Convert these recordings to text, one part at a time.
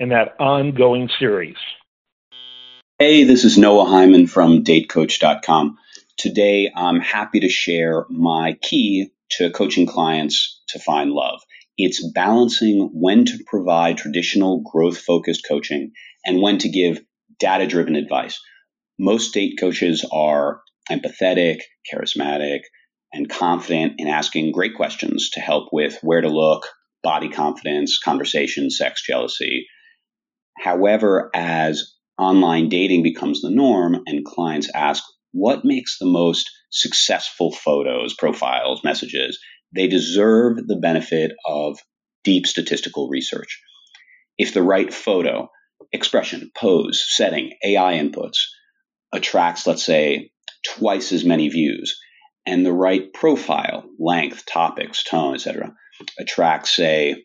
in that ongoing series. Hey, this is Noah Heymann from datecoach.com. Today, I'm happy to share my key to coaching clients to find love. It's balancing when to provide traditional growth focused coaching and when to give data driven advice. Most date coaches are empathetic, charismatic, and confident in asking great questions to help with where to look, body confidence, conversation, sex, jealousy. However, as online dating becomes the norm and clients ask what makes the most successful photos, profiles, messages, they deserve the benefit of deep statistical research. If the right photo, expression, pose, setting, AI inputs attracts, let's say, twice as many views, and the right profile, length, topics, tone, etc., attracts, say,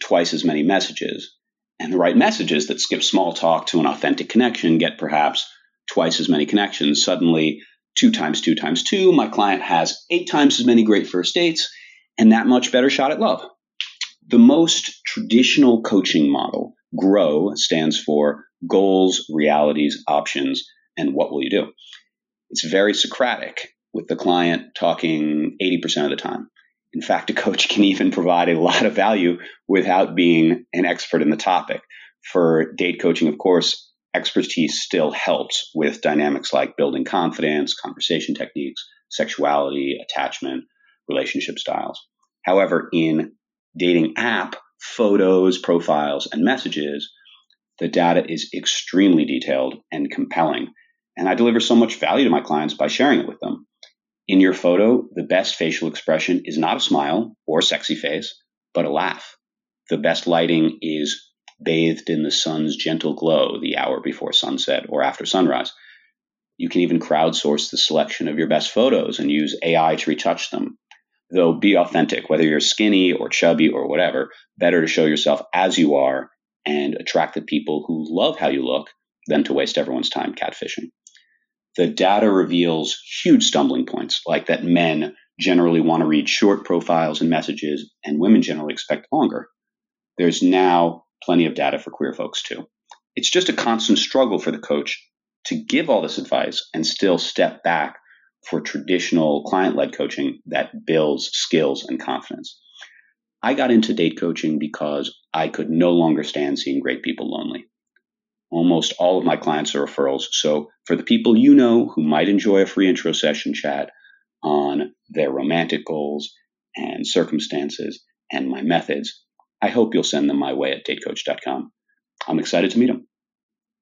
twice as many messages, and the right messages that skip small talk to an authentic connection get perhaps twice as many connections. Suddenly, two times two times two, my client has eight times as many great first dates and that much better shot at love. The most traditional coaching model, GROW, stands for goals, realities, options, and what will you do? It's very Socratic with the client talking 80% of the time. In fact, a coach can even provide a lot of value without being an expert in the topic. For date coaching, of course, expertise still helps with dynamics like building confidence, conversation techniques, sexuality, attachment, relationship styles. However, in dating app, photos, profiles, and messages, the data is extremely detailed and compelling. And I deliver so much value to my clients by sharing it with them. In your photo, the best facial expression is not a smile or a sexy face, but a laugh. The best lighting is bathed in the sun's gentle glow the hour before sunset or after sunrise. You can even crowdsource the selection of your best photos and use AI to retouch them. Though be authentic, whether you're skinny or chubby or whatever, better to show yourself as you are and attract the people who love how you look than to waste everyone's time catfishing the data reveals huge stumbling points, like that men generally want to read short profiles and messages, and women generally expect longer. There's now plenty of data for queer folks too. It's just a constant struggle for the coach to give all this advice and still step back for traditional client led coaching that builds skills and confidence. I got into date coaching because I could no longer stand seeing great people lonely. Almost all of my clients are referrals. So for the people you know who might enjoy a free intro session chat on their romantic goals and circumstances and my methods, I hope you'll send them my way at datecoach.com. I'm excited to meet them.